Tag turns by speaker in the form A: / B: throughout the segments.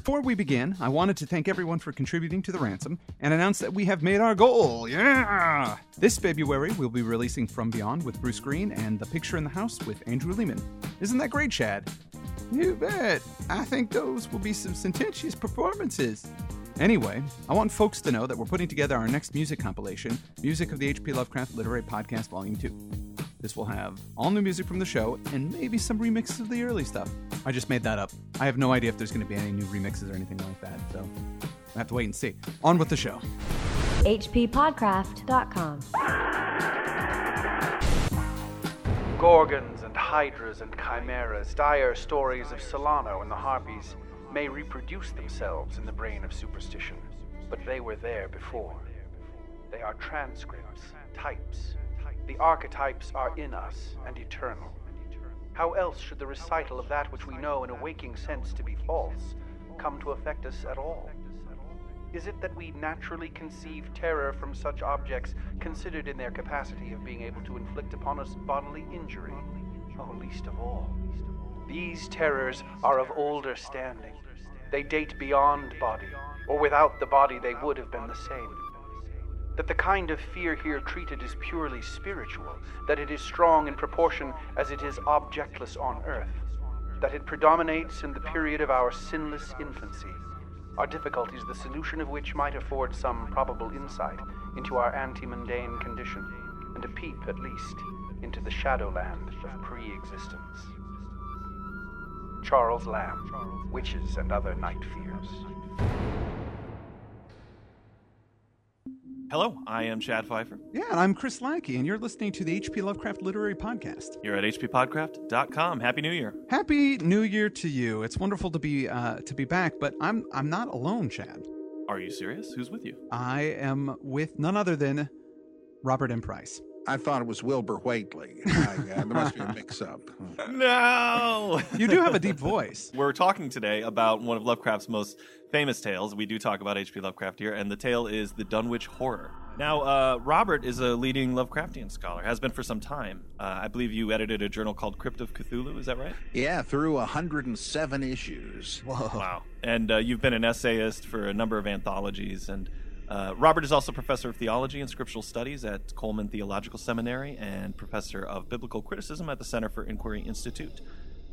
A: Before we begin, I wanted to thank everyone for contributing to the ransom and announce that we have made our goal. Yeah! This February, we'll be releasing From Beyond with Bruce Green and The Picture in the House with Andrew Leman. Isn't that great, Chad? You bet. I think those will be some sententious performances. Anyway, I want folks to know that we're putting together our next music compilation, Music of the H.P. Lovecraft Literary Podcast Volume 2. This will have all new music from the show and maybe some remixes of the early stuff. I just made that up. I have no idea if there's going to be any new remixes or anything like that, so I have to wait and see. On with the show.
B: hppodcraft.com.
C: Gorgons and hydras and chimeras, dire stories of Celaeno and the Harpies, may reproduce themselves in the brain of superstition, but they were there before. They are transcripts, types. The archetypes are in us and eternal. How else should the recital of that which we know in a waking sense to be false come to affect us at all? Is it that we naturally conceive terror from such objects considered in their capacity of being able to inflict upon us bodily injury? Oh, least of all. These terrors are of older standing. They date beyond body, or without the body they would have been the same. That the kind of fear here treated is purely spiritual, that it is strong in proportion as it is objectless on earth, that it predominates in the period of our sinless infancy, our difficulties the solution of which might afford some probable insight into our anti mundane condition, and a peep, at least, into the shadowland of pre existence. Charles Lamb, Witches and Other Night Fears.
D: Hello, I am Chad Fifer.
A: Yeah, and I'm Chris Lackey, and you're listening to the H.P. Lovecraft Literary Podcast.
D: You're at hppodcraft.com. Happy New Year.
A: Happy New Year to you! It's wonderful to be uh, to be back, but I'm I'm not alone, Chad.
D: Are you serious? Who's with you?
A: I am with none other than Robert M. Price.
E: I thought it was Wilbur Whateley. I, uh, there must be a mix-up.
D: No!
A: You do have a deep voice.
D: We're talking today about one of Lovecraft's most famous tales. We do talk about H.P. Lovecraft here, and the tale is the Dunwich Horror. Now, uh, Robert is a leading Lovecraftian scholar, has been for some time. Uh, I believe you edited a journal called Crypt of Cthulhu, is that right?
E: Yeah, through 107 issues.
D: Wow. And uh, you've been an essayist for a number of anthologies. And uh, Robert is also professor of theology and scriptural studies at Colemon Theological Seminary and professor of biblical criticism at the Center for Inquiry Institute.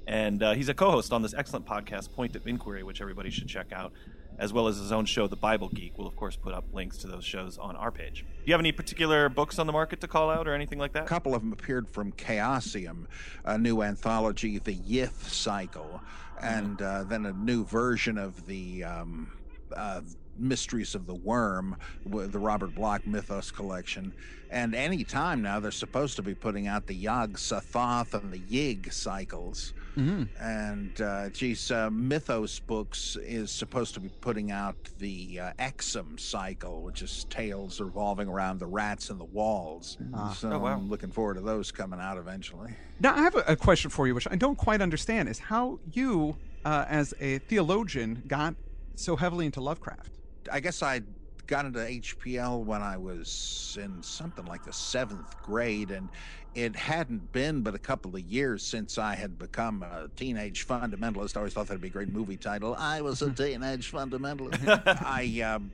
D: And uh, he's a co host on this excellent podcast, Point of Inquiry, which everybody should check out, as well as his own show, The Bible Geek. We'll, of course, put up links to those shows on our page. Do you have any particular books on the market to call out or anything like that?
E: A couple of them appeared from Chaosium, a new anthology, The Yith Cycle, and uh, then a new version of the um, uh, Mysteries of the Worm, with the Robert Bloch Mythos collection. And any time now, they're supposed to be putting out the Yog Sothoth and the Yig cycles. And uh, geez, uh, Mythos Books is supposed to be putting out the uh, Exham cycle, which is tales revolving around the rats and the walls. So
D: Oh, wow.
E: I'm looking forward to those coming out eventually.
A: Now, I have a, a question for you, which I don't quite understand: is how you, uh, as a theologian, got so heavily into Lovecraft.
E: I guess I got into HPL when I was in something like the seventh grade, and it hadn't been but a couple of years since I had become a teenage fundamentalist. I always thought that'd be a great movie title. I was a teenage fundamentalist. I um,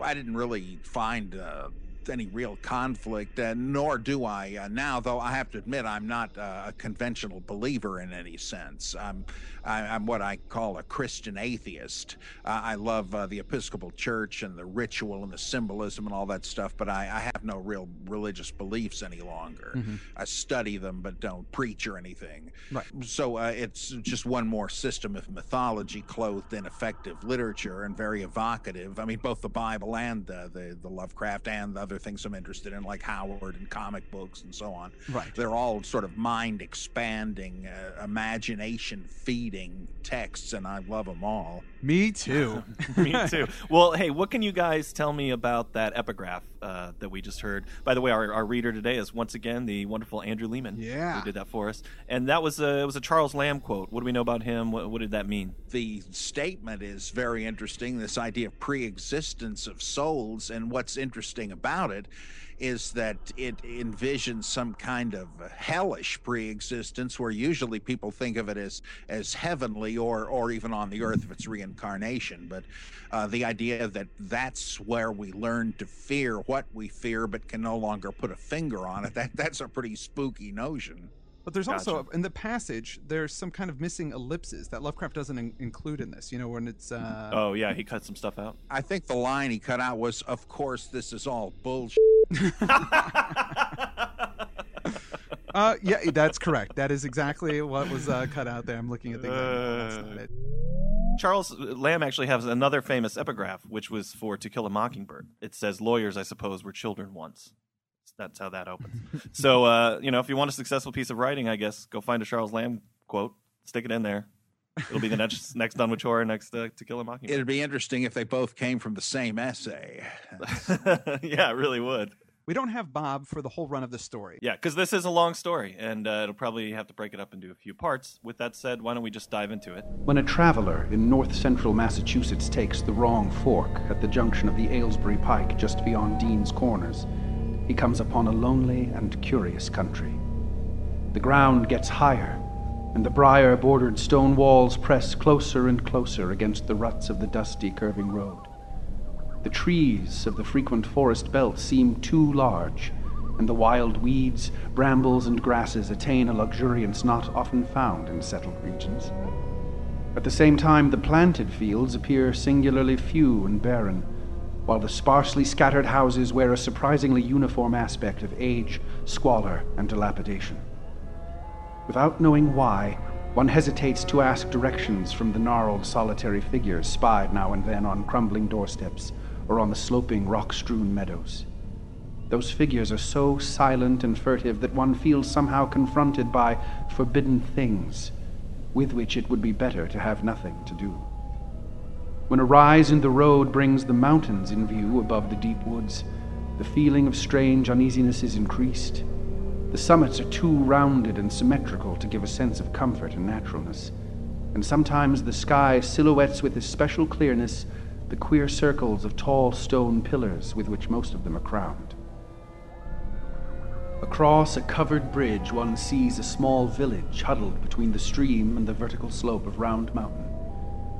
E: I didn't really find. Uh, any real conflict, uh, nor do I uh, now. Though I have to admit, I'm not uh, a conventional believer in any sense. I'm, I, I'm what I call a Christian atheist. Uh, I love uh, the Episcopal Church and the ritual and the symbolism and all that stuff, but I, I have no real religious beliefs any longer. I study them, but don't preach or anything.
A: Right.
E: So uh, it's just one more system of mythology clothed in effective literature and very evocative. I mean, both the Bible and uh, the the Lovecraft and the other things I'm interested in, like Howard and comic books and so on.
A: Right.
E: They're all sort of mind expanding, uh, imagination feeding texts, and I love them all.
A: Me too.
D: Me too. Well, hey, what can you guys tell me about that epigraph uh, that we just heard? By the way, our, our reader today is once again the wonderful Andrew Leman.
A: Yeah.
D: who did that for us, and that was a it was a Charles Lamb quote. What do we know about him? What, what did that mean?
E: the statement is very interesting this idea of pre-existence of souls and what's interesting about it is that it envisions some kind of hellish pre-existence where usually people think of it as as heavenly or or even on the earth if it's reincarnation. But uh, the idea that that's where we learn to fear what we fear but can no longer put a finger on it that that's a pretty spooky notion
A: But there's also in the passage there's some kind of missing ellipses that Lovecraft doesn't in- include in this. You know when it's uh,
D: Oh yeah, he cut some stuff out.
E: i think the line he cut out was of course this is all bullshit
A: uh yeah that's correct. That is exactly what was uh, cut out there. I'm looking at the that's not it.
D: Charles Lamb actually has another famous epigraph, which was for To Kill a Mockingbird. It says, "Lawyers, I suppose, were children once." That's how that opens. so, uh, you know, if you want a successful piece of writing, I guess go find a Charles Lamb quote, stick it in there. It'll be the next next Dunwich Horror, next uh, To Kill a Mockingbird.
E: it'd be interesting if they both came from the same essay
D: yeah, it really would.
A: We don't have Bob for the whole run of the story.
D: Yeah, because this is a long story, and uh, it'll probably have to break it up into a few parts. With that said, why don't we just dive into it?
B: When a traveler in north central Massachusetts takes the wrong fork at the junction of the Aylesbury Pike just beyond Dean's Corners, he comes upon a lonely and curious country. The ground gets higher, and the briar bordered stone walls press closer and closer against the ruts of the dusty, curving road. The trees of the frequent forest belt seem too large, and the wild weeds, brambles, and grasses attain a luxuriance not often found in settled regions. At the same time, the planted fields appear singularly few and barren, while the sparsely scattered houses wear a surprisingly uniform aspect of age, squalor, and dilapidation. Without knowing why, one hesitates to ask directions from the gnarled, solitary figures spied now and then on crumbling doorsteps or on the sloping, rock strewn meadows. Those figures are so silent and furtive that one feels somehow confronted by forbidden things with which it would be better to have nothing to do. When a rise in the road brings the mountains in view above the deep woods, the feeling of strange uneasiness is increased. The summits are too rounded and symmetrical to give a sense of comfort and naturalness, and sometimes the sky silhouettes with especial clearness the queer circles of tall stone pillars with which most of them are crowned. Across a covered bridge, one sees a small village huddled between the stream and the vertical slope of Round Mountain,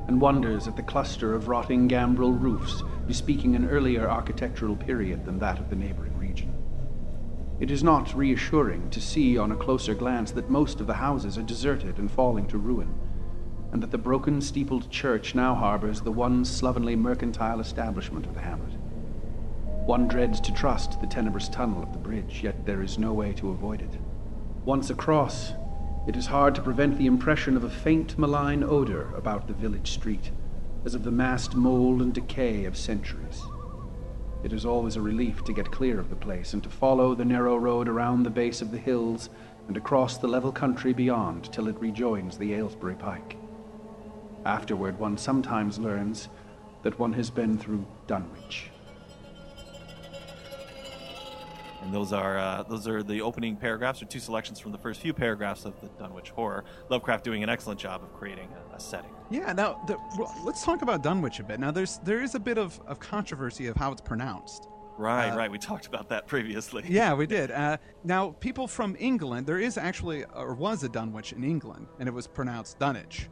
B: and wonders at the cluster of rotting gambrel roofs bespeaking an earlier architectural period than that of the neighboring region. It is not reassuring to see on a closer glance that most of the houses are deserted and falling to ruin, and that the broken steepled church now harbors the one slovenly mercantile establishment of the hamlet. One dreads to trust the tenebrous tunnel of the bridge, yet there is no way to avoid it. Once across, it is hard to prevent the impression of a faint malign odor about the village street, as of the massed mold and decay of centuries. It is always a relief to get clear of the place and to follow the narrow road around the base of the hills and across the level country beyond till it rejoins the Aylesbury Pike. Afterward, one sometimes learns that one has been through Dunwich.
D: And those are uh, those are the opening paragraphs, or two selections from the first few paragraphs of the Dunwich Horror. Lovecraft doing an excellent job of creating a, a setting.
A: Yeah. Now the, let's talk about Dunwich a bit. Now there's there is a bit of, of controversy of how it's pronounced.
D: Right,
A: Uh,
D: right. We talked about that previously.
A: Yeah, we did. Uh, now, people from England, there is actually, or was a Dunwich in England, and it was pronounced Dunwich.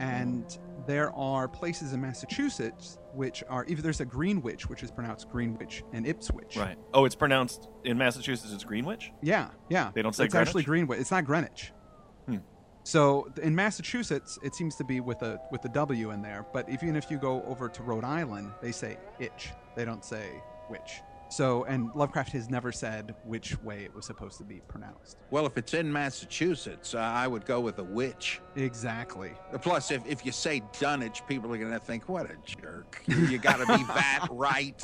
A: And there are places in Massachusetts which are, either there's a Greenwich, which is pronounced Greenwich, and Ipswich.
D: Right. Oh, it's pronounced in Massachusetts. It's Greenwich.
A: Yeah, yeah.
D: They don't say
A: It's actually
D: Greenwich?
A: Greenwich. It's not Greenwich.
D: Hmm.
A: So in Massachusetts, it seems to be with a with a W in there. But even if you go over to Rhode Island, they say itch. They don't say which. So and Lovecraft has never said which way it was supposed to be pronounced.
E: Well, if it's in Massachusetts, uh, I would go with a witch.
A: Exactly.
E: Plus, if, if you say Dunwich, people are going to think, what a jerk. You, you got to be that right.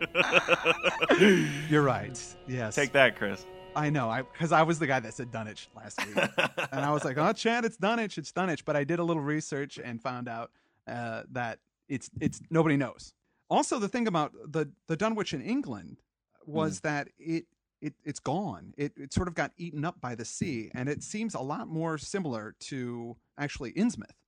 A: You're right. Yes.
D: Take that, Chris.
A: I know. I because I was the guy that said Dunwich last week, and I was like, "Oh, Chad, it's Dunwich. It's Dunwich." But I did a little research and found out uh, that it's it's nobody knows. Also, the thing about the the Dunwich in England was that it. It, it's gone. It, it sort of got eaten up by the sea, and it seems a lot more similar to actually Innsmouth,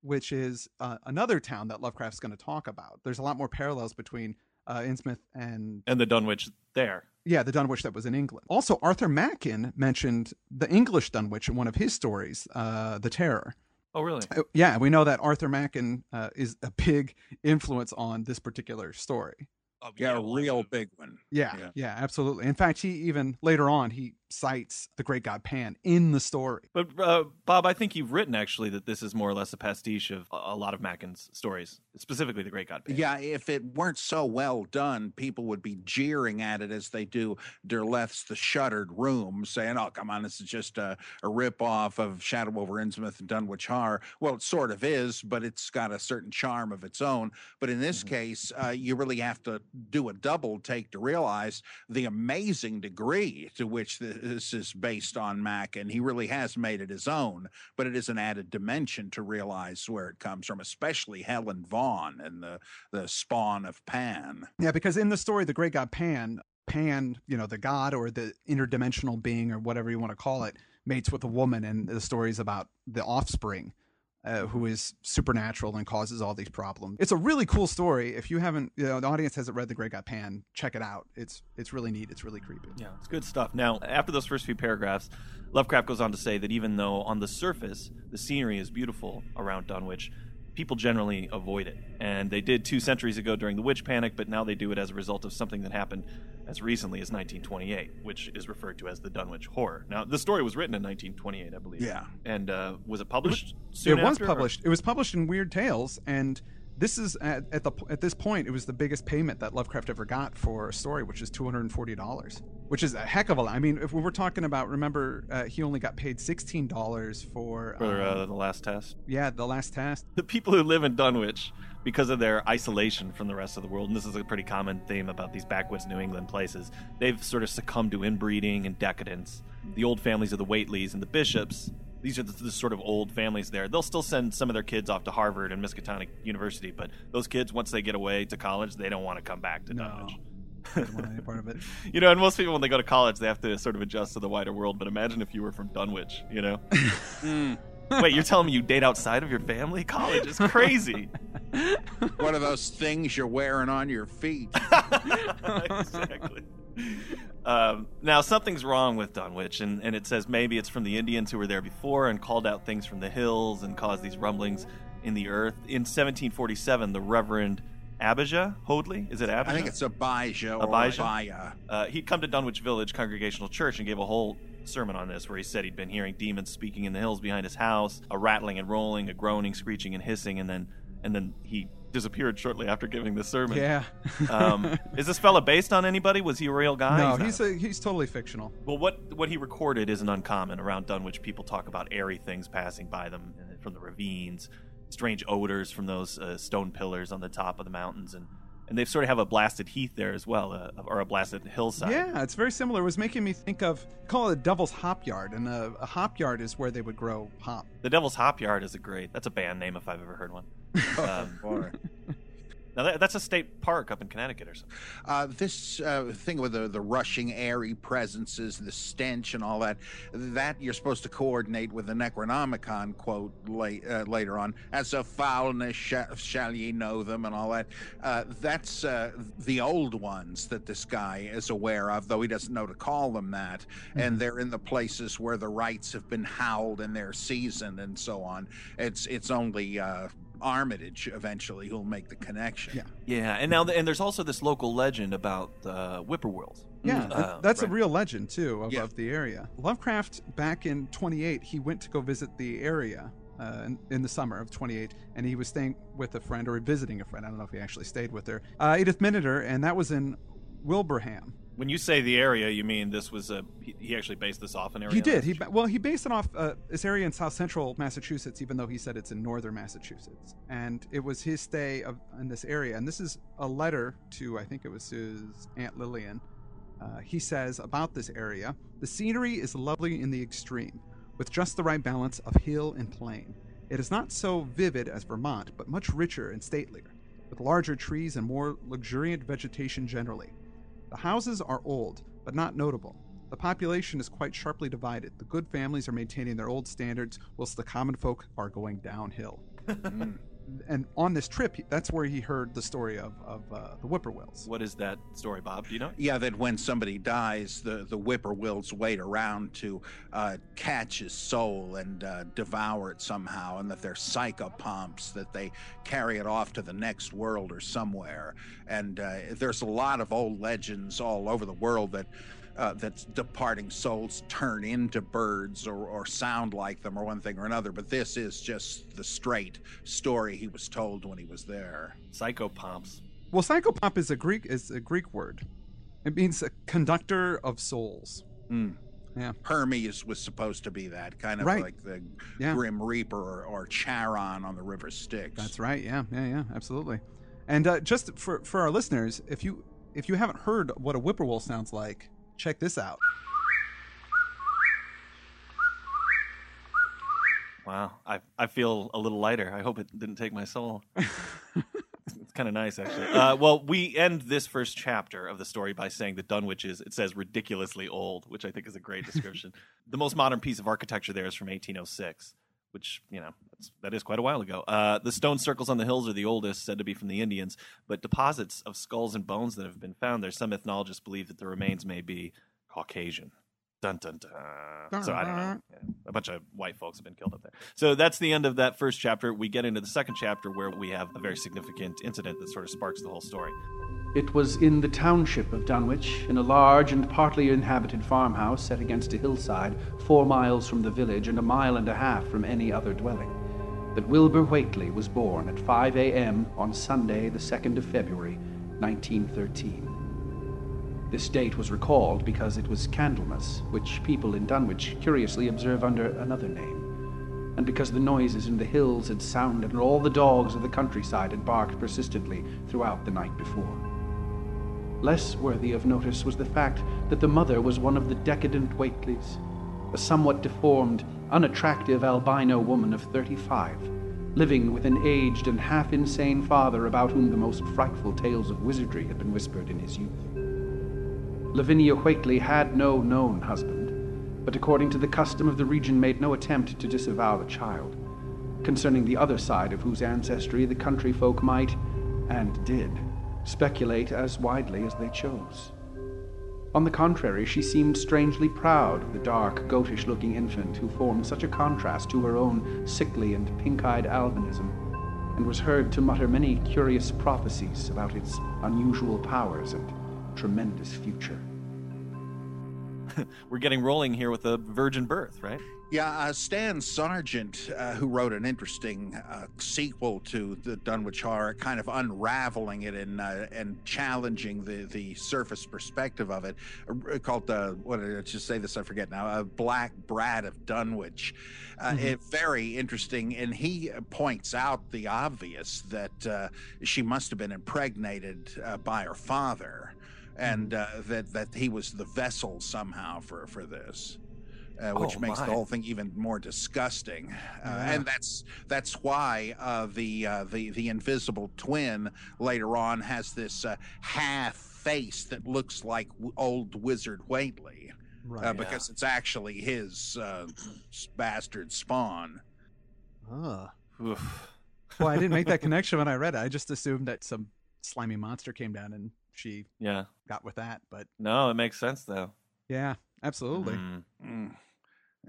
A: which is uh, another town that Lovecraft's going to talk about. There's a lot more parallels between uh, Innsmouth and
D: And the Dunwich there.
A: yeah, the Dunwich that was in England. Also, Arthur Machen mentioned the English Dunwich in one of his stories, uh, The Terror.
D: Oh, really?
A: Uh, Yeah, we know that Arthur Machen uh, is a big influence on this particular story.
D: Oh,
E: Yeah, a real big one.
A: Yeah,
E: Yeah.
A: yeah, absolutely. In fact, he even later on he cites the great god Pan in the story.
D: But uh, Bob, I think you've written actually that this is more or less a pastiche of a a lot of Machen's stories, specifically the Great God. Pan.
E: Yeah, if it weren't so well done, people would be jeering at it as they do Derleth's The Shuttered Room, saying, oh, come on, this is just a, a rip-off of Shadow over Innsmouth and Dunwich Horror. Well, it sort of is, but it's got a certain charm of its own. But in this case, uh, you really have to do a double take to realize the amazing degree to which this is based on Mac, and he really has made it his own. But it is an added dimension to realize where it comes from, especially Helen Vaughan and the the spawn of Pan.
A: Yeah, because in the story, the great god Pan, Pan, you know, the god or the interdimensional being or whatever you want to call it, mates with a woman, and the story is about the offspring. Uh, who is supernatural and causes all these problems? It's a really cool story. If you haven't, you know, the audience hasn't read The Great God Pan, check it out. It's it's really neat. It's really creepy.
D: Yeah, it's good stuff. Now, after those first few paragraphs, Lovecraft goes on to say that even though on the surface the scenery is beautiful around Dunwich, people generally avoid it. And they did two centuries ago during the witch panic, but now they do it as a result of something that happened as recently as 1928, which is referred to as the Dunwich Horror. Now, the story was written in 1928, I believe.
E: Yeah.
D: And uh, was it published soon
A: it was
D: after, or-
A: published. It was published in Weird Tales, and this is at, at the at this point it was the biggest payment that Lovecraft ever got for a story, which is two hundred and forty dollars, which is a heck of a lot. I mean, if we were talking about, remember, uh, he only got paid sixteen dollars for,
D: For
A: um,
D: uh, the last test.
A: yeah the last test.
D: the people who live in Dunwich, because of their isolation from the rest of the world, and this is a pretty common theme about these backwoods New England places, they've sort of succumbed to inbreeding and decadence. The old families of the Whateleys and the Bishops, these are the, the sort of old families there. They'll still send some of their kids off to Harvard and Miskatonic University, but those kids, once they get away to college, they don't want to come back to
A: No.
D: Dunwich.
A: Didn't want any part of it.
D: You know, and most people, when they go to college, they have to sort of adjust to the wider world. But imagine if you were from Dunwich, you know? Hmm. Wait, you're telling me you date outside of your family? College is crazy.
E: One of those things you're wearing on your feet.
D: exactly. Um, now, something's wrong with Dunwich, and, and it says maybe it's from the Indians who were there before and called out things from the hills and caused these rumblings in the earth. In 1747, the Reverend Abijah Hoadley, is it Abijah?
E: I think it's Abijah or
D: Abijah?
E: Abijah.
D: uh, he'd come to Dunwich Village Congregational Church and gave a whole sermon on this, where he said he'd been hearing demons speaking in the hills behind his house, a rattling and rolling, a groaning, screeching, and hissing, and then and then he disappeared shortly after giving the sermon.
A: Yeah.
D: um, is this fella based on anybody? Was he a real guy?
A: no,
D: not.
A: he's a, he's totally fictional.
D: well, what what he recorded isn't uncommon around Dunwich. People talk about airy things passing by them uh, from the ravines, strange odors from those uh, stone pillars on the top of the mountains, and and they sort of have a blasted heath there as well, uh, or a blasted hillside.
A: Yeah, it's very similar. It was making me think of call it a devil's hop yard, and a, a hop yard is where they would grow hop.
D: The Devil's Hop Yard is a great. That's a band name if I've ever heard one. Um, now that, that's a state park up in Connecticut or something.
E: Uh, this uh, thing with the, the rushing, airy presences, the stench, and all that, that you're supposed to coordinate with the Necronomicon quote late, uh, later on. As a foulness, sh- shall ye know them, and all that. Uh, that's uh, the old ones that this guy is aware of, though he doesn't know to call them that. And they're in the places where the rites have been howled in their season and so on. It's, it's only. Armitage eventually who'll make the connection.
A: Yeah.
D: Yeah, and now the, and there's also this local legend about uh, whippoorwills.
A: Yeah,
D: Uh,
A: that's
D: right.
A: a real legend too of,
E: Yeah.
A: of the area. Lovecraft back in 28, he went to go visit the area uh, in, in the summer of 28, and he was staying with a friend or visiting a friend. I don't know if he actually stayed with her, uh, Edith Miniter, and that was in Wilbraham.
D: When you say the area, you mean this was a he, he actually based this off an area.
A: He did. He well, he based it off uh, this area in South Central Massachusetts, even though he said it's in Northern Massachusetts. And it was his stay of, in this area. And this is a letter to I think it was his aunt Lillian. Uh, he says about this area: the scenery is lovely in the extreme, with just the right balance of hill and plain. It is not so vivid as Vermont, but much richer and statelier, with larger trees and more luxuriant vegetation generally. The houses are old, but not notable. The population is quite sharply divided. The good families are maintaining their old standards, whilst the common folk are going downhill. Hmm. And on this trip, that's where he heard the story of of uh, the whippoorwills.
D: What is that story, Bob? Do you know?
E: Yeah, that when somebody dies, the, the whippoorwills wait around to uh, catch his soul and uh, devour it somehow, and that they're psychopomps, that they carry it off to the next world or somewhere. And uh, there's a lot of old legends all over the world that. Uh, that departing souls turn into birds or, or sound like them or one thing or another, but this is just the straight story he was told when he was there.
D: Psychopomps.
A: Well, psychopomp is a Greek is a Greek word. It means a conductor of souls.
E: Mm.
A: Yeah.
E: Hermes was supposed to be that kind of
A: Right.
E: like the
A: Yeah.
E: Grim Reaper or, or Charon on the River Styx.
A: That's right. Yeah, yeah, yeah, absolutely. And uh, just for for our listeners, if you if you haven't heard what a whippoorwill sounds like, check this out.
D: Wow, I I feel a little lighter. I hope it didn't take my soul. it's kind of nice, actually. Uh, well, we end this first chapter of the story by saying the Dunwich is, it says, ridiculously old, which I think is a great description. the most modern piece of architecture there is from 1806, which, you know, that's, that is quite a while ago. Uh, the stone circles on the hills are the oldest, said to be from the Indians, but deposits of skulls and bones that have been found there, some ethnologists believe that the remains may be Caucasian. Dun dun dun. So I don't know. Yeah, a bunch of white folks have been killed up there. So that's the end of that first chapter. We get into the second chapter where we have a very significant incident that sort of sparks the whole story.
B: It was in the township of Dunwich, in a large and partly inhabited farmhouse set against a hillside, four miles from the village and a mile and a half from any other dwelling, that Wilbur Whately was born at 5 a.m. on Sunday, the 2nd of February, 1913. This date was recalled because it was Candlemas, which people in Dunwich curiously observe under another name, and because the noises in the hills had sounded and all the dogs of the countryside had barked persistently throughout the night before. Less worthy of notice was the fact that the mother was one of the decadent Whateleys, a somewhat deformed, unattractive albino woman of 35, living with an aged and half insane father about whom the most frightful tales of wizardry had been whispered in his youth. Lavinia Whateley had no known husband, but according to the custom of the region made no attempt to disavow the child, concerning the other side of whose ancestry the country folk might, and did, speculate as widely as they chose. On the contrary, she seemed strangely proud of the dark, goatish looking infant who formed such a contrast to her own sickly and pink eyed albinism, and was heard to mutter many curious prophecies about its unusual powers and tremendous future.
D: We're getting rolling here with a virgin birth, right?
E: Yeah, uh, Stan Sargent, uh, who wrote an interesting uh, sequel to the Dunwich Horror, kind of unraveling it and uh, and challenging the, the surface perspective of it, uh, called uh, what did I just say this? I forget now. Uh, Black Brat of Dunwich. Uh, It very interesting, and he points out the obvious that uh, she must have been impregnated uh, by her father, and uh, that that he was the vessel somehow for for this uh, which
D: Oh,
E: makes
D: my.
E: the whole thing even more disgusting. Uh,
A: Yeah.
E: And that's that's why uh, the uh, the the invisible twin later on has this uh, half face that looks like w- old Wizard Whateley,
A: Right.
E: uh, because it's actually his uh, bastard spawn.
A: Ah. Well, I didn't make that connection when I read it. I just assumed that some slimy monster came down and she
D: Yeah.
A: got with that. But
D: No, it makes sense though.
A: yeah, absolutely.
D: Mm.
E: Mm.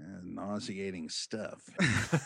E: Uh, nauseating stuff.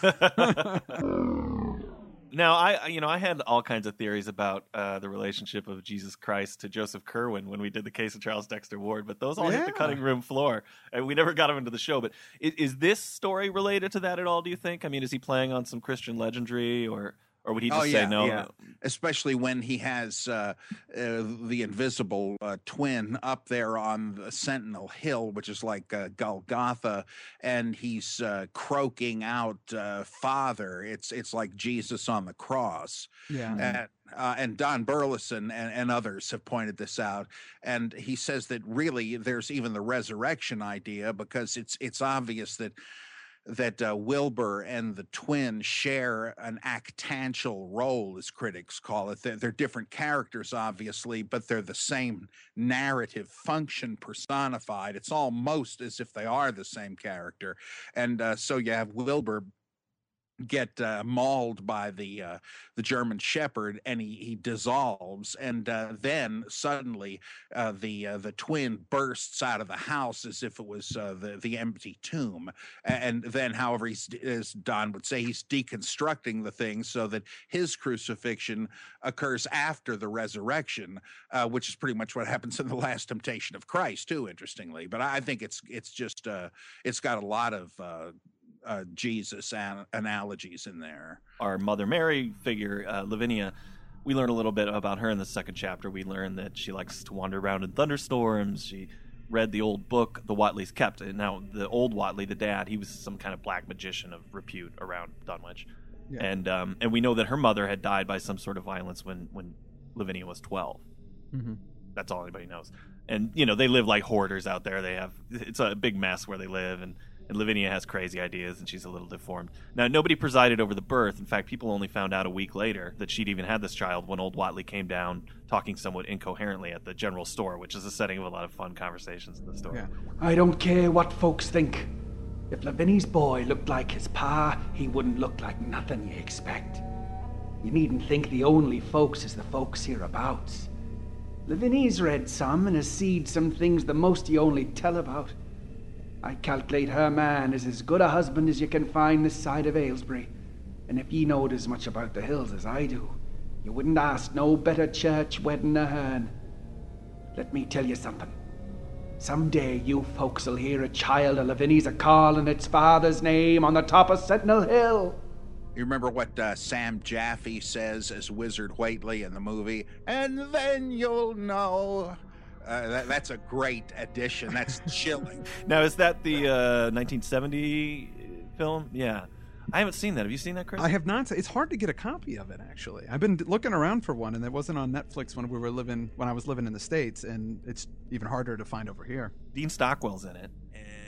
D: now, I I- you know I had all kinds of theories about uh, the relationship of Jesus Christ to Joseph Curwen when we did the case of Charles Dexter Ward, but those all hit the cutting room floor, and we never got him into the show. But is, is this story related to that at all? Do you think? I mean, is he playing on some Christian legendry, or or would he just
E: Oh,
D: say
E: yeah,
D: no?
E: yeah. especially when he has uh, uh, the invisible uh, twin up there on the Sentinel Hill, which is like uh, Golgotha, and he's uh, croaking out uh, "Father." It's it's like Jesus on the cross,
A: Yeah.
E: and uh, and Don Burleson and, and others have pointed this out, and he says that really there's even the resurrection idea because it's it's obvious that that uh, Wilbur and the twin share an actantial role, as critics call it. They're, they're different characters, obviously, but they're the same narrative function personified. It's almost as if they are the same character. And uh, so you have Wilbur get uh, mauled by the uh, the German Shepherd, and he he dissolves, and uh, then suddenly uh, the uh, the twin bursts out of the house as if it was uh, the the empty tomb, and then, however, he's as Don would say, he's deconstructing the thing so that his crucifixion occurs after the resurrection, which is pretty much what happens in the Last Temptation of Christ, too. Interestingly, but I think it's it's just it's got a lot of uh, Jesus an- analogies in there.
D: Our Mother Mary figure, uh, Lavinia, we learn a little bit about her in the second chapter. We learn that she likes to wander around in thunderstorms. She read the old book the Whateleys kept. And Now, the old Whateley, the dad, he was some kind of black magician of repute around Dunwich. Yeah. And um, and we know that her mother had died by some sort of violence when, when Lavinia was 12. Mm-hmm. That's all anybody knows. And, you know, they live like hoarders out there. They have, it's a big mess where they live. And and Lavinia has crazy ideas and she's a little deformed. Now, nobody presided over the birth. In fact, people only found out a week later that she'd even had this child when old Whateley came down talking somewhat incoherently at the general store, which is the setting of a lot of fun conversations in the store. Yeah.
F: I don't care what folks think. If Lavinia's boy looked like his pa, he wouldn't look like nothing you expect. You needn't think the only folks is the folks hereabouts. Lavinia's read some and has seed some things the most you only tell about. I calculate her man is as good a husband as you can find this side of Aylesbury. And if ye knowed as much about the hills as I do, you wouldn't ask no better church wedding a hern. Let me tell you something. Some day you folks'll hear a child of Lavinia's a calling its father's name on the top of Sentinel Hill.
E: You remember what uh, Sam Jaffe says as Wizard Whateley in the movie? And then you'll know. Uh, that, that's a great addition. That's chilling.
D: now, is that the uh, 1970 film? Yeah. I haven't seen that. Have you seen that, Chris?
A: I have not. It's hard to get a copy of it. Actually, I've been looking around for one, and it wasn't on Netflix when we were living when I was living in the states, and it's even harder to find over here.
D: Dean Stockwell's in it.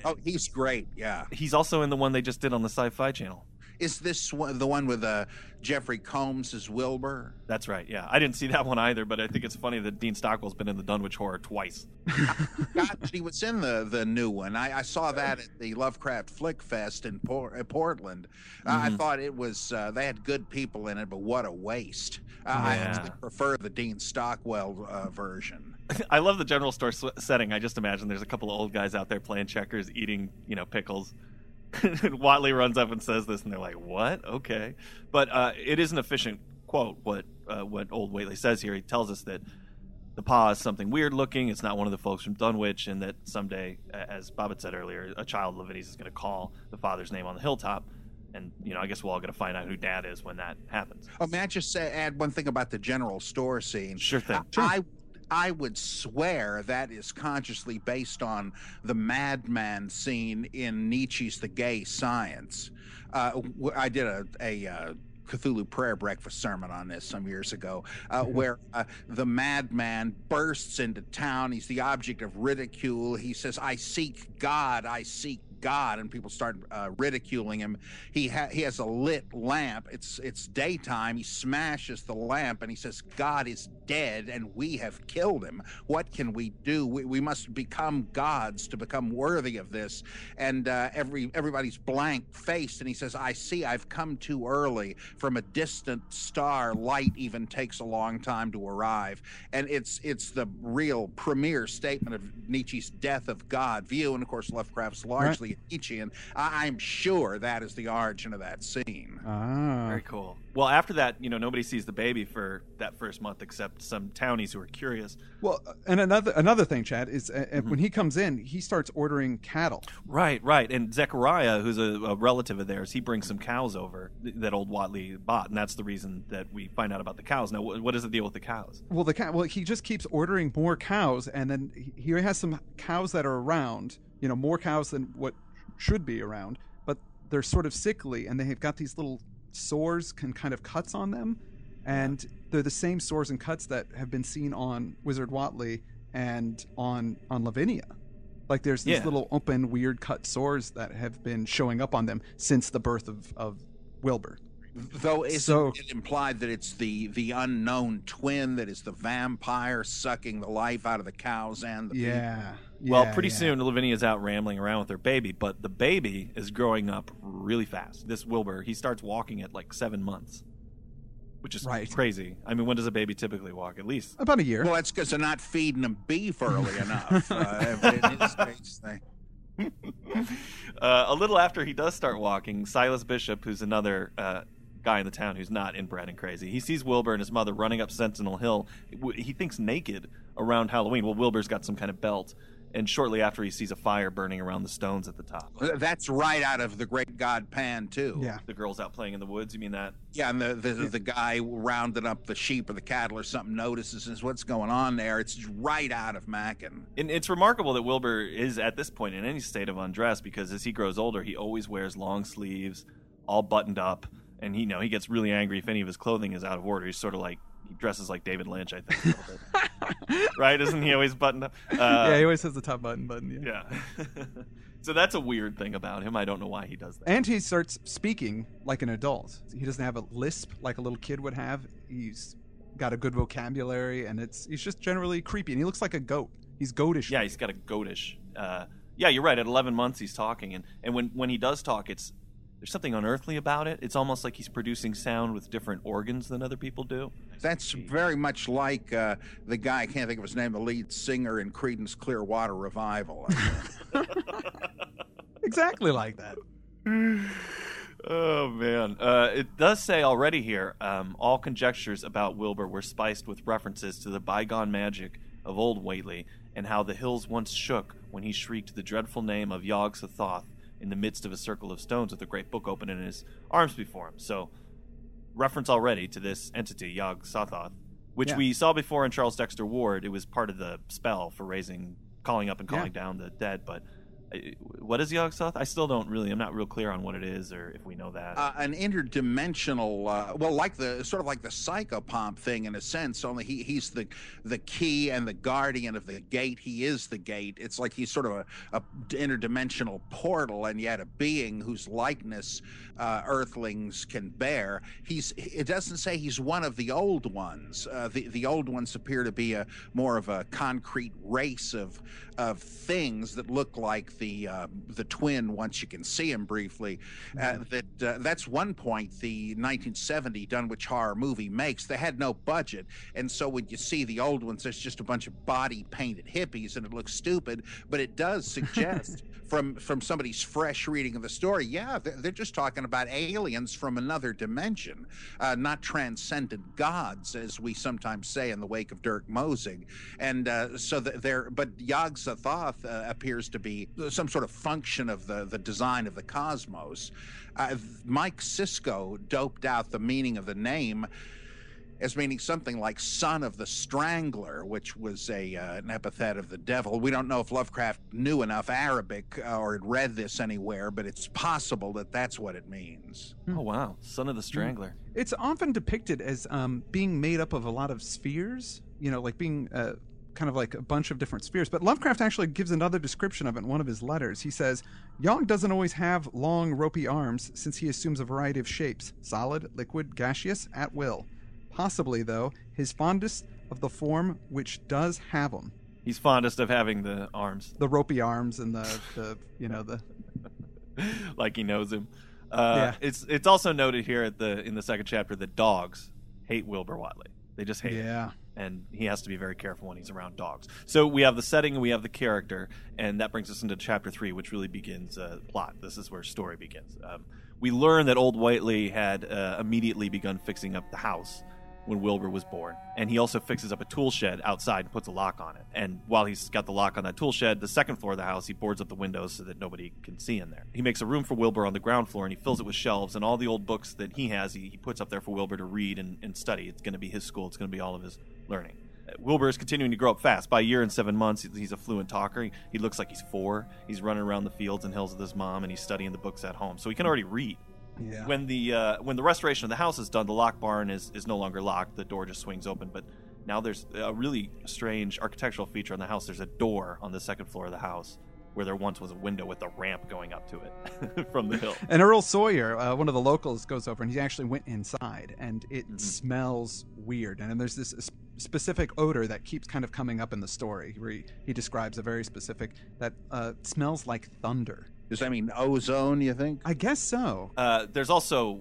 E: Oh, he's great. Yeah.
D: He's also in the one they just did on the Sci-Fi Channel.
E: Is this one, the one with uh, Jeffrey Combs as Wilbur?
D: That's right. Yeah, I didn't see that one either, but I think it's funny that Dean Stockwell's been in the Dunwich Horror twice.
E: God, he was in the the new one. I, I, saw that at the Lovecraft Flick Fest in Por- Portland. Mm-hmm. I thought it was uh, they had good people in it, but what a waste. Uh, yeah. I actually prefer the Dean Stockwell uh, version.
D: I love the general store setting. I just imagine there's a couple of old guys out there playing checkers, eating you know pickles and Whateley runs up and says this, and they're like, "What? Okay." But uh, it is an efficient quote. What uh, what old Whateley says here. He tells us that the paw is something weird looking. It's not one of the folks from Dunwich, and that someday, as Bob had said earlier, a child of Lavinia's is going to call the father's name on the hilltop. And you know, I guess we're all going to find out who Dad is when that happens.
E: Oh, may I just say, add one thing about the general store scene?
D: Sure thing.
E: I, I would swear that is consciously based on the madman scene in Nietzsche's The Gay Science. Uh, I did a, a uh, Cthulhu prayer breakfast sermon on this some years ago, uh, where uh, the madman bursts into town. He's the object of ridicule. He says, I seek God, I seek God, and people start uh, ridiculing him. He ha- he has a lit lamp. It's it's daytime. He smashes the lamp and he says, "God is dead, and we have killed him. What can we do? We, we must become gods to become worthy of this." And uh, every everybody's blank faced, and he says, "I see. I've come too early. From a distant star, light even takes a long time to arrive." And it's it's the real premier statement of Nietzsche's death of God view, and of course Lovecraft's largely. Right Nietzschean. I- am sure that is the origin of that scene.
A: Ah.
D: Very cool. Well, after that, you know, nobody sees the baby for that first month except some townies who are curious.
A: Well, and another another thing, Chad, is uh, mm-hmm. when he comes in, he starts ordering cattle.
D: Right, right. And Zechariah, who's a, a, relative of theirs, he brings some cows over that old Whateley bought, and that's the reason that we find out about the cows. Now, what is the deal with the cows?
A: Well, the cat. Well, he just keeps ordering more cows, and then he has some cows that are around. You know, more cows than what should be around, but they're sort of sickly and they've got these little sores and kind of cuts on them. And they're the same sores and cuts that have been seen on Wizard Whateley and on on Lavinia. Like there's these yeah. little open, weird cut sores that have been showing up on them since the birth of, of Wilbur.
E: Though isn't so, it implied that it's the the unknown twin that is the vampire sucking the life out of the cows and the
A: yeah.
E: People?
D: Well,
A: Yeah,
D: pretty
A: yeah.
D: soon Lavinia's out rambling around with her baby, but the baby is growing up really fast. This Wilbur, he starts walking at like seven months, which is
A: Right.
D: crazy. I mean, when does a baby typically walk? At least
A: About a year.
E: Well, that's because they're not feeding them beef early enough. Uh, in his case, they-
D: uh, a little after he does start walking, Silas Bishop, who's another uh, guy in the town who's not inbred and crazy, he sees Wilbur and his mother running up Sentinel Hill. He thinks naked around Halloween. Well, Wilbur's got some kind of belt, and shortly after he sees a fire burning around the stones at the top.
E: that's right out of the Great God Pan too.
A: yeah.
D: The girls out playing in the woods. You mean that?
E: Yeah, and the, the the guy rounding up the sheep or the cattle or something notices and says, "What's going on there?" It's right out of Machen.
D: And it's remarkable that Wilbur is at this point in any state of undress because as he grows older, he always wears long sleeves, all buttoned up, and he you know he gets really angry if any of his clothing is out of order. He's sort of like he dresses like David Lynch, I think, a little bit. right? Isn't he always buttoned up? Uh,
A: yeah, he always has the top button button. Yeah.
D: yeah. so that's a weird thing about him. I don't know why he does that.
A: And he starts speaking like an adult. He doesn't have a lisp like a little kid would have. He's got a good vocabulary, and it's he's just generally creepy. And he looks like a goat. He's goatish.
D: Yeah, he's got a goatish. Uh, yeah, you're right. At 11 months, he's talking, and and when when he does talk, it's there's something unearthly about it. It's almost like he's producing sound with different organs than other people do.
E: That's very much like uh, the guy I can't think of his name, the lead singer in Creedence Clearwater Revival.
A: exactly like that.
D: Oh man, uh, it does say already here. Um, all conjectures about Wilbur were spiced with references to the bygone magic of old Whateley and how the hills once shook when he shrieked the dreadful name of Yog Sothoth in the midst of a circle of stones with a great book open in his arms before him. So, reference already to this entity, Yog Sothoth, which
A: Yeah.
D: we saw before in Charles Dexter Ward. It was part of the spell for raising, calling up and calling down the dead. But what is Yog Sothoth? I still don't really. I'm not real clear on what it is or if we know that.
E: uh, an interdimensional, uh, well, like the sort of like the psychopomp thing in a sense. Only he he's the the key and the guardian of the gate. He is the gate. It's like he's sort of a, a interdimensional portal, and yet a being whose likeness uh, Earthlings can bear. He's it doesn't say he's one of the old ones. Uh, the the old ones appear to be a more of a concrete race of of things that look like the uh, the twin once you can see him briefly. Uh, that uh, that's one point the 1970 Dunwich horror movie makes. They had no budget, and so when you see the old ones, there's just a bunch of body painted hippies, and it looks stupid. But it does suggest. From from somebody's fresh reading of the story, yeah, they're, they're just talking about aliens from another dimension, uh, not transcendent gods, as we sometimes say in the wake of Dirk Mosig. And uh, so that there, but Yog Sothoth uh, appears to be some sort of function of the, the design of the cosmos. Uh, Mike Cisco doped out the meaning of the name as meaning something like son of the strangler which was a uh, an epithet of the devil. We don't know if lovecraft knew enough arabic uh, or had read this anywhere but it's possible that that's what it means.
D: Oh wow, son of the strangler.
A: It's often depicted as um, being made up of a lot of spheres, you know, like being uh, kind of like a bunch of different spheres. But Lovecraft actually gives another description of it in one of his letters. He says, Yog doesn't always have long, ropey arms since he assumes a variety of shapes solid, liquid, gaseous, at will. Possibly, though, his fondest of the form which does have them.
D: He's fondest of having the arms,
A: The ropey arms and the, the you know, the.
D: like he knows him. Uh,
A: Yeah.
D: It's it's also noted here at the in the second chapter that dogs hate Wilbur Whateley. They just hate him. And he has to be very careful when he's around dogs. So we have the setting and we have the character, and that brings us into chapter three, which really begins uh, plot. This is where story begins. Um, we learn that old Whiteley had uh, immediately begun fixing up the house when Wilbur was born, and he also fixes up a tool shed outside and puts a lock on it. And while he's got the lock on that tool shed, the second floor of the house, he boards up the windows so that nobody can see in there. He makes a room for Wilbur on the ground floor, and he fills it with shelves and all the old books that he has. He, he puts up there for Wilbur to read and, and study. It's going to be his school. It's going to be all of his learning. Uh, Wilbur is continuing to grow up fast. By a year and seven months, he's a fluent talker. He, he looks like he's four. He's running around the fields and hills with his mom, and he's studying the books at home. So he can already read.
A: Yeah.
D: When the uh, when the restoration of the house is done, the lock barn is, is no longer locked. The door just swings open. But now there's a really strange architectural feature on the house. There's a door on the second floor of the house where there once was a window with a ramp going up to it from the hill.
A: And Earl Sawyer, uh, one of the locals, goes over and he actually went inside, and it
D: Mm-hmm.
A: smells weird. And there's this, this specific odor that keeps kind of coming up in the story. Where he, he describes a very specific that uh, smells like thunder.
E: Does that mean ozone? You think?
A: I guess so.
D: Uh, there's also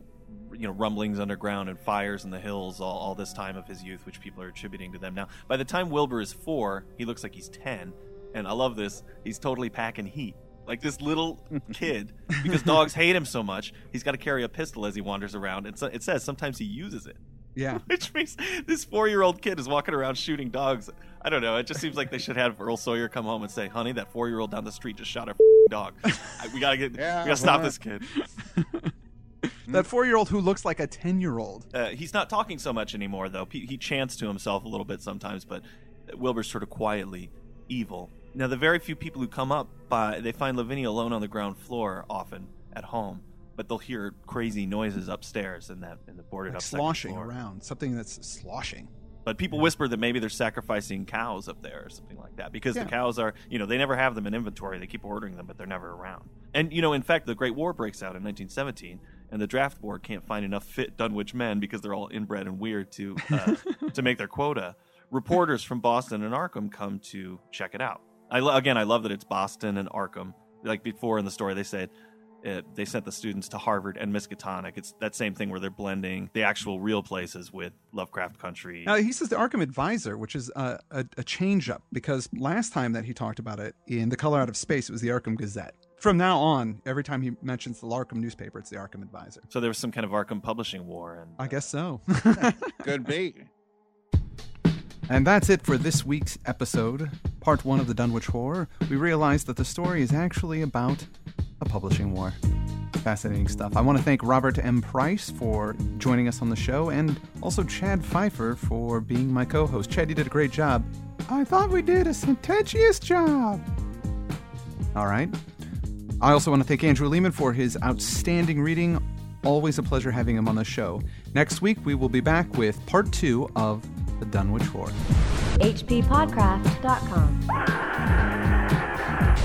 D: you know rumblings underground and fires in the hills all, all this time of his youth which people are attributing to them now by the time wilbur is four he looks like he's 10 and i love this he's totally packing heat like this little kid because dogs hate him so much he's got to carry a pistol as he wanders around and so, it says sometimes he uses it
A: Yeah.
D: which means this four-year-old kid is walking around shooting dogs i don't know it just seems like they should have earl sawyer come home and say honey that four-year-old down the street just shot a dog we gotta get
E: Yeah,
D: we gotta stop this kid
A: That four year old who looks like a 10 year old.
D: Uh, he's not talking so much anymore, though. He, he chants to himself a little bit sometimes, but Wilbur's sort of quietly evil. Now, the very few people who come up, by, they find Lavinia alone on the ground floor, often at home, but they'll hear crazy noises upstairs in that in the boarded
A: Like
D: up
A: sloshing
D: floor.
A: around. Something that's sloshing.
D: But people whisper that maybe they're sacrificing cows up there or something like that because
A: Yeah.
D: the cows are, you know, they never have them in inventory. They keep ordering them, but they're never around. And, you know, in fact, the Great War breaks out in 1917, and the draft board can't find enough fit Dunwich men because they're all inbred and weird to uh, to make their quota. Reporters from Boston and Arkham come to check it out. I lo- again, I love that it's Boston and Arkham. Like before in the story, they said uh, they sent the students to Harvard and Miskatonic. It's that same thing where they're blending the actual real places with Lovecraft Country.
A: Now, he says the Arkham Advisor, which is a, a, a change up because last time that he talked about it in The Color Out of Space, it was the Arkham Gazette. From now on, every time he mentions the Arkham newspaper, it's the Arkham Advisor.
D: So there was some kind of Arkham publishing war, and
A: I guess so.
E: Could be.
A: And that's it for this week's episode, part one of the Dunwich Horror. We realized that the story is actually about a publishing war. Fascinating stuff. I want to thank Robert M. Price for joining us on the show, and also Chad Fifer for being my co host. Chad, you did a great job. I thought we did a sententious job. All right. I also want to thank Andrew Leman for his outstanding reading. Always a pleasure having him on the show. Next week, we will be back with part two of the Dunwich War.
G: hppodcraft.com.